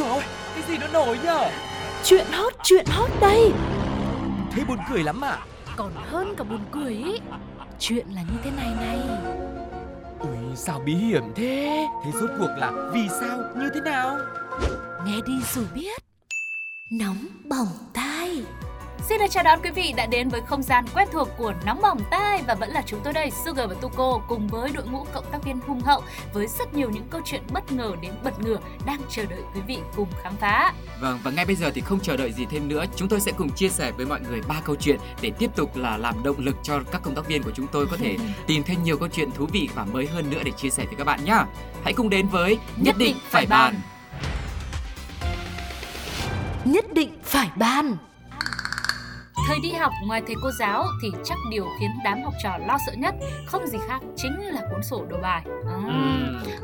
rồi cái gì nó nổi nhở? Chuyện hot, chuyện hot đây. Thế buồn cười lắm à Còn hơn cả buồn cười ý. Chuyện là như thế này này. Ui sao bí hiểm thế? Thế rốt cuộc là vì sao như thế nào? Nghe đi rồi biết. Nóng bỏng tai Xin được chào đón quý vị đã đến với không gian quen thuộc của Nóng Bỏng Tai và vẫn là chúng tôi đây, Sugar và Tuko cùng với đội ngũ cộng tác viên hùng hậu với rất nhiều những câu chuyện bất ngờ đến bật ngửa đang chờ đợi quý vị cùng khám phá. Vâng, và ngay bây giờ thì không chờ đợi gì thêm nữa, chúng tôi sẽ cùng chia sẻ với mọi người ba câu chuyện để tiếp tục là làm động lực cho các công tác viên của chúng tôi có thể tìm thêm nhiều câu chuyện thú vị và mới hơn nữa để chia sẻ với các bạn nhé. Hãy cùng đến với Nhất định phải bàn. Nhất định phải bàn Thời đi học ngoài thầy cô giáo thì chắc điều khiến đám học trò lo sợ nhất không gì khác chính là cuốn sổ đầu bài. À,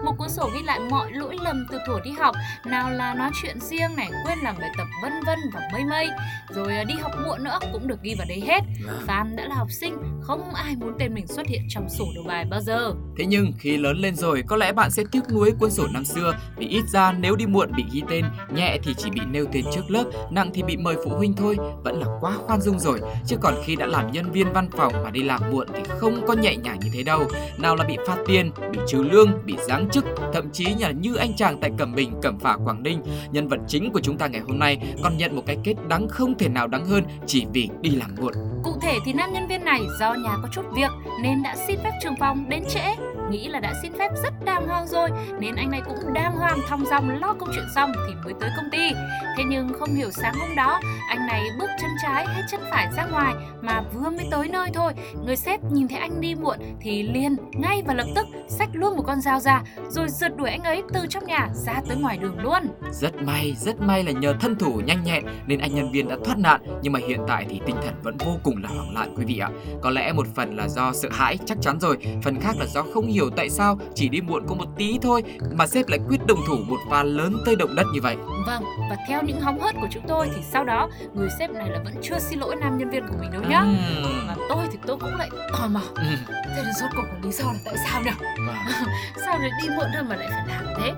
một cuốn sổ ghi lại mọi lỗi lầm từ thuở đi học, nào là nói chuyện riêng này, quên làm bài tập vân vân và mây mây. Rồi à, đi học muộn nữa cũng được ghi vào đấy hết. Phan đã là học sinh, không ai muốn tên mình xuất hiện trong sổ đầu bài bao giờ. Thế nhưng khi lớn lên rồi, có lẽ bạn sẽ tiếc nuối cuốn sổ năm xưa vì ít ra nếu đi muộn bị ghi tên, nhẹ thì chỉ bị nêu tên trước lớp, nặng thì bị mời phụ huynh thôi, vẫn là quá khoan dung rồi. Chứ còn khi đã làm nhân viên văn phòng mà đi làm muộn thì không có nhẹ nhàng như thế đâu. Nào là bị phạt tiền, bị trừ lương, bị giáng chức, thậm chí là như anh chàng tại Cẩm Bình, Cẩm Phả, Quảng Ninh, nhân vật chính của chúng ta ngày hôm nay còn nhận một cái kết đắng không thể nào đắng hơn chỉ vì đi làm muộn. Cụ thể thì nam nhân viên này do nhà có chút việc nên đã xin phép trường phòng đến trễ nghĩ là đã xin phép rất đàng hoàng rồi nên anh này cũng đàng hoàng thong dong lo công chuyện xong thì mới tới công ty. Thế nhưng không hiểu sáng hôm đó anh này bước chân trái hay chân phải ra ngoài mà vừa mới tới nơi thôi. Người sếp nhìn thấy anh đi muộn thì liền ngay và lập tức xách luôn một con dao ra rồi rượt đuổi anh ấy từ trong nhà ra tới ngoài đường luôn. Rất may, rất may là nhờ thân thủ nhanh nhẹn nên anh nhân viên đã thoát nạn nhưng mà hiện tại thì tinh thần vẫn vô cùng là hoảng loạn quý vị ạ. Có lẽ một phần là do sợ hãi chắc chắn rồi, phần khác là do không hiểu tại sao chỉ đi muộn có một tí thôi mà sếp lại quyết đồng thủ một pha lớn tới động đất như vậy. Vâng, và theo những hóng hớt của chúng tôi thì sau đó người sếp này là vẫn chưa xin lỗi nam nhân viên của mình đâu nhá. Ừm. Mà tôi thì tôi cũng lại tò mò. Ừm. Thế là rốt cuộc lý do là tại sao nhỉ? Vâng. sao lại đi muộn hơn mà lại phải làm thế?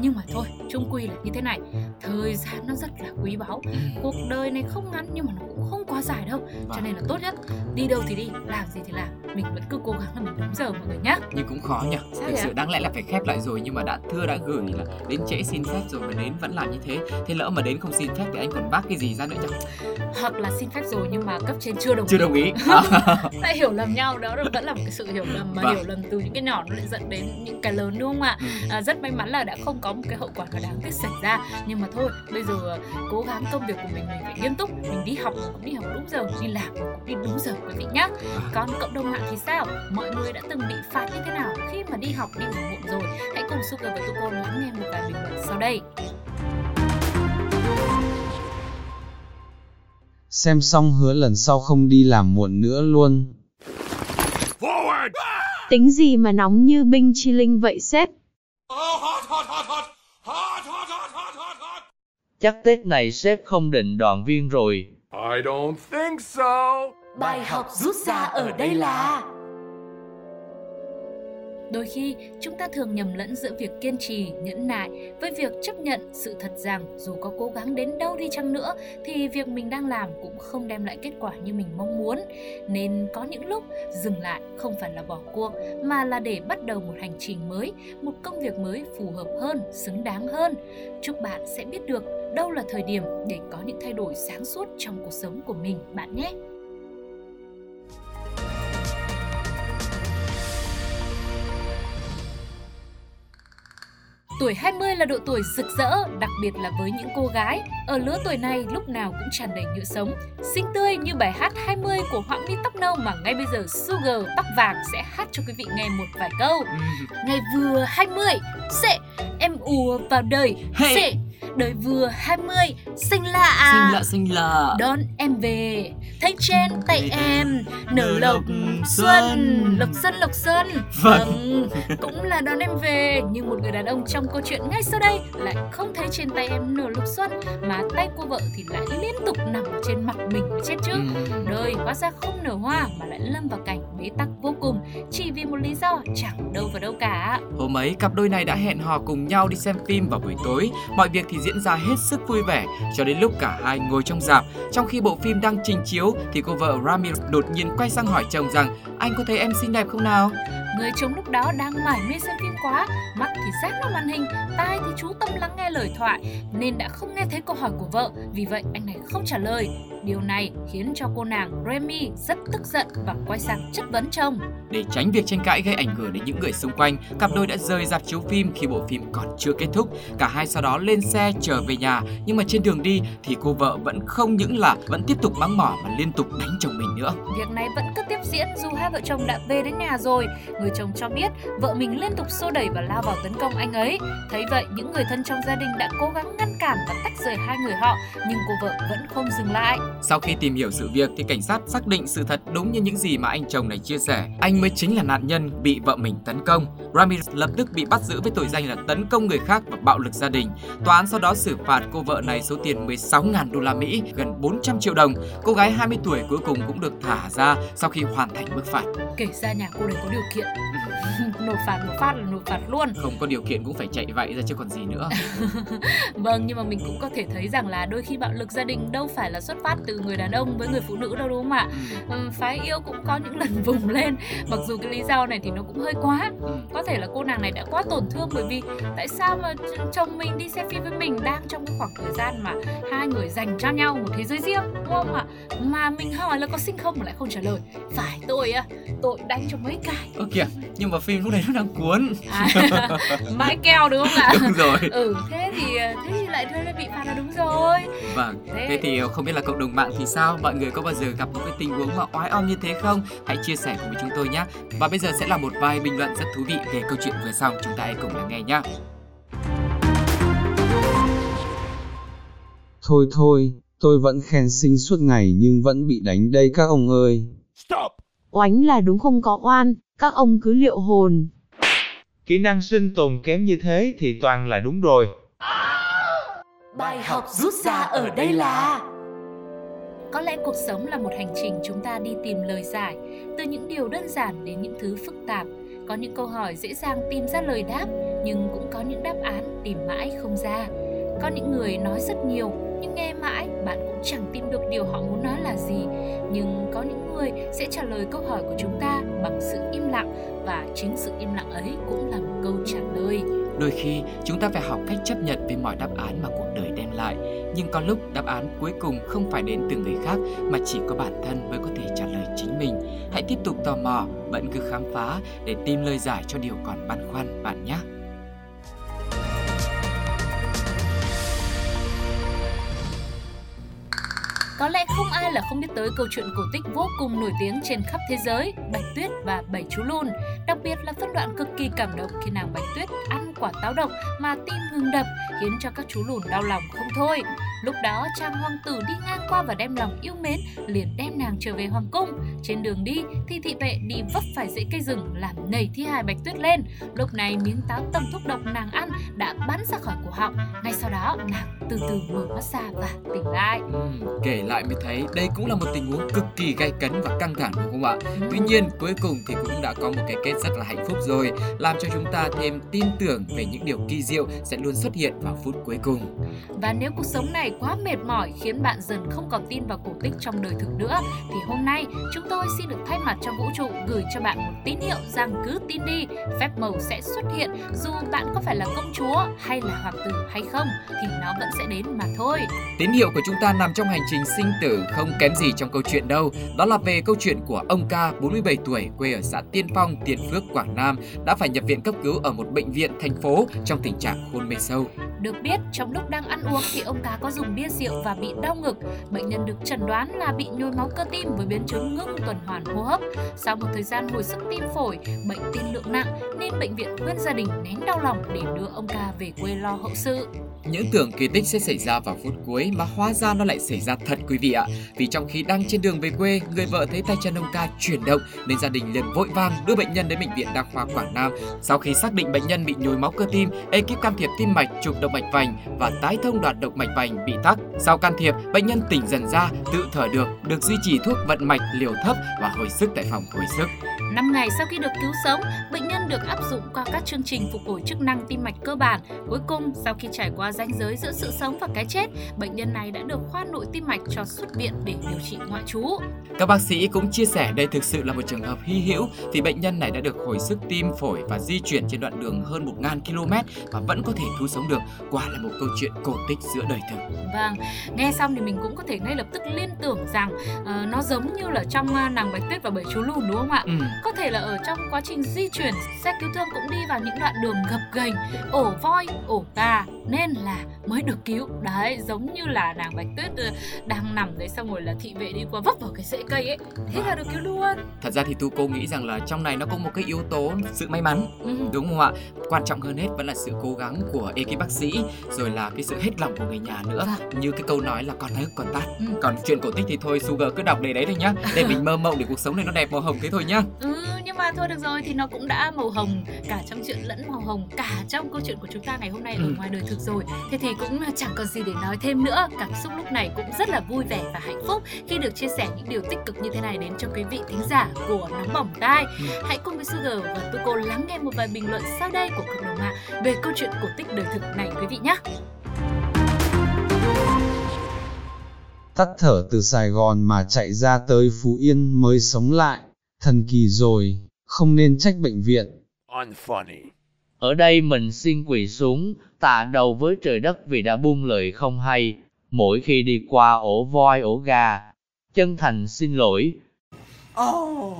Nhưng mà thôi, chung quy là như thế này. Thời gian nó rất là quý báu. Cuộc đời này không ngắn nhưng mà nó cũng không quá dài đâu. Cho Vâng. nên là tốt nhất đi đâu thì đi, làm gì thì làm. Mình vẫn cứ cố gắng là mình đúng giờ mọi người nhá. nhưng cũng khó nhỉ? Sao thực sự đáng lẽ là phải khép lại rồi nhưng mà đã thưa đã gửi là đến trễ xin phép rồi mà đến vẫn làm như thế. Thế lỡ mà đến không xin phép thì anh còn vác cái gì ra nữa nhỉ Hoặc là xin phép rồi nhưng mà cấp trên chưa đồng chưa ý. đồng ý. Lại hiểu lầm nhau đó vẫn là một cái sự hiểu lầm mà Vâng. hiểu lầm từ những cái nhỏ nó lại dẫn đến những cái lớn đúng không ạ? Ừ. à, rất may mắn là đã không có một cái hậu quả nào đáng tiếc xảy ra. Nhưng mà thôi bây giờ à, cố gắng công việc của mình mình phải nghiêm túc. Mình đi học cũng đi học đúng giờ đi làm cũng đi đúng giờ quý vị nhá. Còn cộng đồng mạng thì sao? Mọi người đã từng bị phạt như thế nào khi mà đi học đi ngủ muộn rồi hãy cùng Sugar và Tuko lắng nghe một vài bình luận sau đây Xem xong hứa lần sau không đi làm muộn nữa luôn. Tính gì mà nóng như binh chi linh vậy sếp? Chắc Tết này sếp không định đoàn viên rồi. I don't think so. Bài học rút ra ở đây là Đôi khi, chúng ta thường nhầm lẫn giữa việc kiên trì, nhẫn nại với việc chấp nhận sự thật rằng dù có cố gắng đến đâu đi chăng nữa thì việc mình đang làm cũng không đem lại kết quả như mình mong muốn. Nên có những lúc dừng lại không phải là bỏ cuộc mà là để bắt đầu một hành trình mới, một công việc mới phù hợp hơn, xứng đáng hơn. Chúc bạn sẽ biết được đâu là thời điểm để có những thay đổi sáng suốt trong cuộc sống của mình bạn nhé. Tuổi 20 là độ tuổi rực rỡ, đặc biệt là với những cô gái. Ở lứa tuổi này lúc nào cũng tràn đầy nhựa sống, xinh tươi như bài hát 20 của họa mi tóc nâu mà ngay bây giờ Sugar tóc vàng sẽ hát cho quý vị nghe một vài câu. Ngày vừa 20, sệ, em ùa vào đời, Hey! sệ, đời vừa 20, xinh lạ à. xinh lạ xinh lạ Đón em về thấy trên tay em nở lộc xuân lộc xuân lộc xuân Vâng. cũng là đón em về nhưng một người đàn ông trong câu chuyện ngay sau đây lại không thấy trên tay em nở lộc xuân mà tay cô vợ thì lại liên tục nằm trên mặt mình chết trước Ừm. đời hóa ra không nở hoa mà lại lâm vào cảnh bế tắc vô cùng chỉ vì một lý do chẳng đâu vào đâu cả Hôm ấy, cặp đôi này đã hẹn hò cùng nhau đi xem phim vào buổi tối. Mọi việc thì diễn ra hết sức vui vẻ cho đến lúc cả hai ngồi trong dạp. Trong khi bộ phim đang trình chiếu thì cô vợ Ramirez đột nhiên quay sang hỏi chồng rằng anh có thấy em xinh đẹp không nào? Người chồng lúc đó đang mải mê xem phim quá, mắt thì dán vào màn hình, tai thì chú tâm lắng nghe lời thoại nên đã không nghe thấy câu hỏi của vợ. Vì vậy anh này không trả lời. Điều này khiến cho cô nàng Remy rất tức giận và quay sang chất vấn chồng. Để tránh việc tranh cãi gây ảnh hưởng đến những người xung quanh, cặp đôi đã rời dạp chiếu phim khi bộ phim còn chưa kết thúc. Cả hai sau đó lên xe trở về nhà, nhưng mà trên đường đi thì cô vợ vẫn không những là vẫn tiếp tục mắng mỏ mà liên tục đánh chồng mình nữa. Việc này vẫn cứ tiếp diễn dù hai vợ chồng đã về đến nhà rồi. Người chồng cho biết vợ mình liên tục xô đẩy và lao vào tấn công anh ấy. Thấy vậy, những người thân trong gia đình đã cố gắng ngăn cản và tách rời hai người họ, nhưng cô vợ vẫn không dừng lại. Sau khi tìm hiểu sự việc thì cảnh sát xác định sự thật đúng như những gì mà anh chồng này chia sẻ. Anh mới chính là nạn nhân bị vợ mình tấn công. Ramirez lập tức bị bắt giữ với tội danh là tấn công người khác và bạo lực gia đình. Tòa án sau đó xử phạt cô vợ này số tiền 16.000 đô la Mỹ, gần 400 triệu đồng. Cô gái 20 tuổi cuối cùng cũng được thả ra sau khi hoàn thành mức phạt. Kể ra nhà cô đấy có điều kiện. nộp phạt một phát là nộp phạt luôn. Không có điều kiện cũng phải chạy vậy ra chứ còn gì nữa. Vâng, nhưng mà mình cũng có thể thấy rằng là đôi khi bạo lực gia đình đâu phải là xuất phát từ người đàn ông với người phụ nữ đâu đúng không ạ? Ừ, phái yêu cũng có những lần vùng lên. Mặc dù cái lý do này thì nó cũng hơi quá. Có thể là cô nàng này đã quá tổn thương bởi vì tại sao mà ch- chồng mình đi xem phim với mình đang trong cái khoảng thời gian mà hai người dành cho nhau một thế giới riêng đúng không ạ? Mà mình hỏi là có xinh không mà lại không trả lời. Phải tôi á. Tội đánh cho mấy cái. Ơ kìa, nhưng mà phim lúc này nó đang cuốn. à, mãi keo đúng không ạ? Đúng rồi. ừ thế thì thế thì lại thuê bị phạt là đúng rồi Vâng, Thế- thế thì không biết là cộng đồng mạng thì sao? Mọi người có bao giờ gặp những cái tình huống mà oái om như thế không? Hãy chia sẻ cùng với chúng tôi nhé. Và bây giờ sẽ là một vài bình luận rất thú vị về câu chuyện vừa xong. Chúng ta hãy cùng lắng nghe nhé. Thôi thôi, tôi vẫn khen xinh suốt ngày nhưng vẫn bị đánh đây các ông ơi. Stop! Oánh là đúng không có oan, các ông cứ liệu hồn. Kỹ năng sinh tồn kém như thế thì toàn là đúng rồi. Bài học rút ra ở đây là Có lẽ cuộc sống là một hành trình chúng ta đi tìm lời giải, từ những điều đơn giản đến những thứ phức tạp. Có những câu hỏi dễ dàng tìm ra lời đáp, nhưng cũng có những đáp án tìm mãi không ra. Có những người nói rất nhiều, nhưng nghe mãi bạn cũng chẳng tìm được điều họ muốn nói là gì. Nhưng có những người sẽ trả lời câu hỏi của chúng ta bằng sự im lặng và chính sự im lặng ấy cũng là một câu trả lời. Đôi khi chúng ta phải học cách chấp nhận với mọi đáp án mà cuộc đời đem lại. Nhưng có lúc đáp án cuối cùng không phải đến từ người khác mà chỉ có bản thân mới có thể trả lời chính mình. Hãy tiếp tục tò mò, vẫn cứ khám phá để tìm lời giải cho điều còn băn khoăn bạn nhé. Có lẽ không ai là không biết tới câu chuyện cổ tích vô cùng nổi tiếng trên khắp thế giới, Bạch Tuyết và Bảy chú lùn. Đặc biệt là phân đoạn cực kỳ cảm động khi nàng Bạch Tuyết ăn quả táo độc mà tim ngừng đập, khiến cho các chú lùn đau lòng không thôi. Lúc đó chàng hoàng tử đi ngang qua và đem lòng yêu mến, liền đem nàng trở về hoàng cung. Trên đường đi thì thị vệ đi vấp phải rễ cây rừng làm nảy thi hài Bạch Tuyết lên. Lúc này miếng táo tầm thuốc độc nàng ăn đã bắn ra khỏi cổ họng. Ngay sau đó nàng từ từ mở mắt ra và tỉnh lại. Ừm, kể lại mới thấy đây cũng là một tình huống cực kỳ gay cấn và căng thẳng đúng không ạ? Tuy nhiên cuối cùng thì cũng đã có một cái kết rất là hạnh phúc rồi, làm cho chúng ta thêm tin tưởng về những điều kỳ diệu sẽ luôn xuất hiện vào phút cuối cùng. Và nếu cuộc sống này quá mệt mỏi khiến bạn dần không còn tin vào cổ tích trong đời thực nữa thì hôm nay chúng tôi xin được thay mặt cho vũ trụ gửi cho bạn một tín hiệu rằng cứ tin đi, phép màu sẽ xuất hiện dù bạn có phải là công chúa hay là hoàng tử hay không thì nó vẫn sẽ đến mà thôi. Tín hiệu của chúng ta nằm trong hành trình sinh tử không kém gì trong câu chuyện đâu. Đó là về câu chuyện của ông ca 47 tuổi quê ở xã Tiên Phong, Tiền Phước, Quảng Nam đã phải nhập viện cấp cứu ở một bệnh viện thành phố trong tình trạng hôn mê sâu. Được biết, trong lúc đang ăn uống thì ông cá có dùng bia rượu và bị đau ngực. Bệnh nhân được chẩn đoán là bị nhồi máu cơ tim với biến chứng ngưng tuần hoàn hô hấp. Sau một thời gian hồi sức tim phổi, bệnh tiên lượng nặng nên bệnh viện khuyên gia đình nén đau lòng để đưa ông ca về quê lo hậu sự. Những tưởng kỳ tích sẽ xảy ra vào phút cuối mà hóa ra nó lại xảy ra thật quý vị ạ. Vì trong khi đang trên đường về quê, người vợ thấy tay chân ông ca chuyển động nên gia đình liền vội vàng đưa bệnh nhân đến bệnh viện đa khoa Quảng Nam. Sau khi xác định bệnh nhân bị nhồi máu cơ tim, ekip can thiệp tim mạch, chụp động mạch vành và tái thông đoạn động mạch vành bị tắc. Sau can thiệp, bệnh nhân tỉnh dần ra, tự thở được, được duy trì thuốc vận mạch liều thấp và hồi sức tại phòng hồi sức. 5 ngày sau khi được cứu sống, bệnh nhân được áp dụng qua các chương trình phục hồi chức năng tim mạch cơ bản. Cuối cùng, sau khi trải qua ranh giới giữa sự sống và cái chết, bệnh nhân này đã được khoa nội tim mạch cho xuất viện để điều trị ngoại trú. Các bác sĩ cũng chia sẻ đây thực sự là một trường hợp hy hữu vì bệnh nhân này đã được hồi sức tim phổi và di chuyển trên đoạn đường hơn 1.000 km và vẫn có thể cứu sống được. Quả là một câu chuyện cổ tích giữa đời thực. Vâng, nghe xong thì mình cũng có thể ngay lập tức liên tưởng rằng uh, nó giống như là trong uh, nàng Bạch Tuyết và bảy chú lùn đúng không ạ? Ừ. Có thể là ở trong quá trình di chuyển, xe cứu thương cũng đi vào những đoạn đường gập ghềnh, ổ voi, ổ gà nên là mới được cứu. Đấy, giống như là nàng Bạch Tuyết uh, đang nằm đấy xong rồi là thị vệ đi qua vấp vào cái rễ cây ấy, thế là được cứu luôn. Thật ra thì tu cô nghĩ rằng là trong này nó có một cái yếu tố sự may mắn Ừ. đúng không ạ? Quan trọng hơn hết vẫn là sự cố gắng của ekip bác sĩ rồi là cái sự hết lòng của người nhà nữa. Như cái câu nói là còn nước còn tát. Ừ. Còn chuyện cổ tích thì thôi Sugar cứ đọc để đấy thôi nhá. Để mình mơ mộng để cuộc sống này nó đẹp màu hồng thế thôi nhá. Ừ, nhưng mà thôi được rồi thì nó cũng đã màu hồng cả trong chuyện lẫn màu hồng cả trong câu chuyện của chúng ta ngày hôm nay ở Ừ. ngoài đời thực rồi. Thế thì cũng chẳng còn gì để nói thêm nữa. Cảm xúc lúc này cũng rất là vui vẻ và hạnh phúc khi được chia sẻ những điều tích cực như thế này đến cho quý vị thính giả của Nóng Bỏng Tai. Ừ. Hãy cùng với Sugar và Tuko lắng nghe một vài bình luận sau đây của cộng đồng mạng về câu chuyện cổ tích đời thực này quý vị nhé. Tắt thở từ Sài Gòn mà chạy ra tới Phú Yên mới sống lại, thần kỳ rồi, không nên trách bệnh viện. Unfunny. Ở đây mình xin quỳ xuống, tạ đầu với trời đất vì đã buông lời không hay, mỗi khi đi qua ổ voi ổ gà. Chân thành xin lỗi, Oh,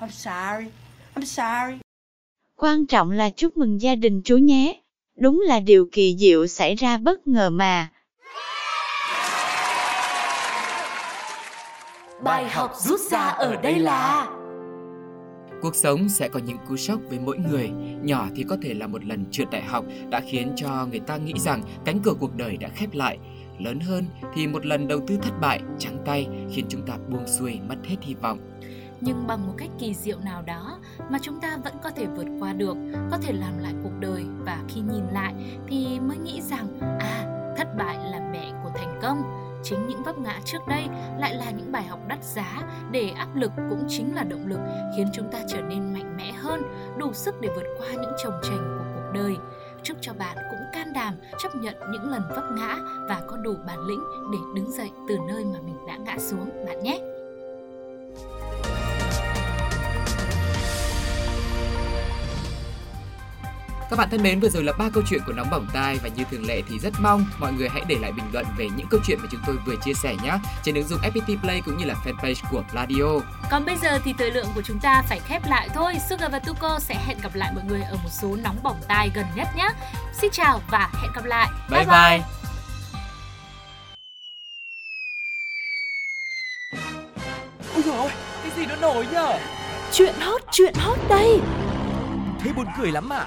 I'm sorry. I'm sorry. Quan trọng là chúc mừng gia đình chú nhé. Đúng là điều kỳ diệu xảy ra bất ngờ mà. Bài học rút ra ở đây là Cuộc sống sẽ có những cú sốc với mỗi người. Nhỏ thì có thể là một lần trượt đại học đã khiến cho người ta nghĩ rằng cánh cửa cuộc đời đã khép lại. Lớn hơn thì một lần đầu tư thất bại, trắng tay khiến chúng ta buông xuôi mất hết hy vọng. nhưng bằng một cách kỳ diệu nào đó mà chúng ta vẫn có thể vượt qua được, có thể làm lại cuộc đời và khi nhìn lại thì mới nghĩ rằng à, thất bại là mẹ của thành công. Chính những vấp ngã trước đây lại là những bài học đắt giá để áp lực cũng chính là động lực khiến chúng ta trở nên mạnh mẽ hơn, đủ sức để vượt qua những trồng trành của cuộc đời. Chúc cho bạn cũng can đảm chấp nhận những lần vấp ngã và có đủ bản lĩnh để đứng dậy từ nơi mà mình đã ngã xuống bạn nhé. Các bạn thân mến, vừa rồi là ba câu chuyện của Nóng Bỏng Tai và như thường lệ thì rất mong mọi người hãy để lại bình luận về những câu chuyện mà chúng tôi vừa chia sẻ nhé trên ứng dụng FPT Play cũng như là fanpage của Pladio. Còn bây giờ thì thời lượng của chúng ta phải khép lại thôi. Sugar và Tuko sẽ hẹn gặp lại mọi người ở một số nóng bỏng tai gần nhất nhé. Xin chào và hẹn gặp lại. Bye bye. Ui dồi ôi, cái gì nó nổi nhở? Chuyện hot, chuyện hot đây Thế buồn cười lắm à?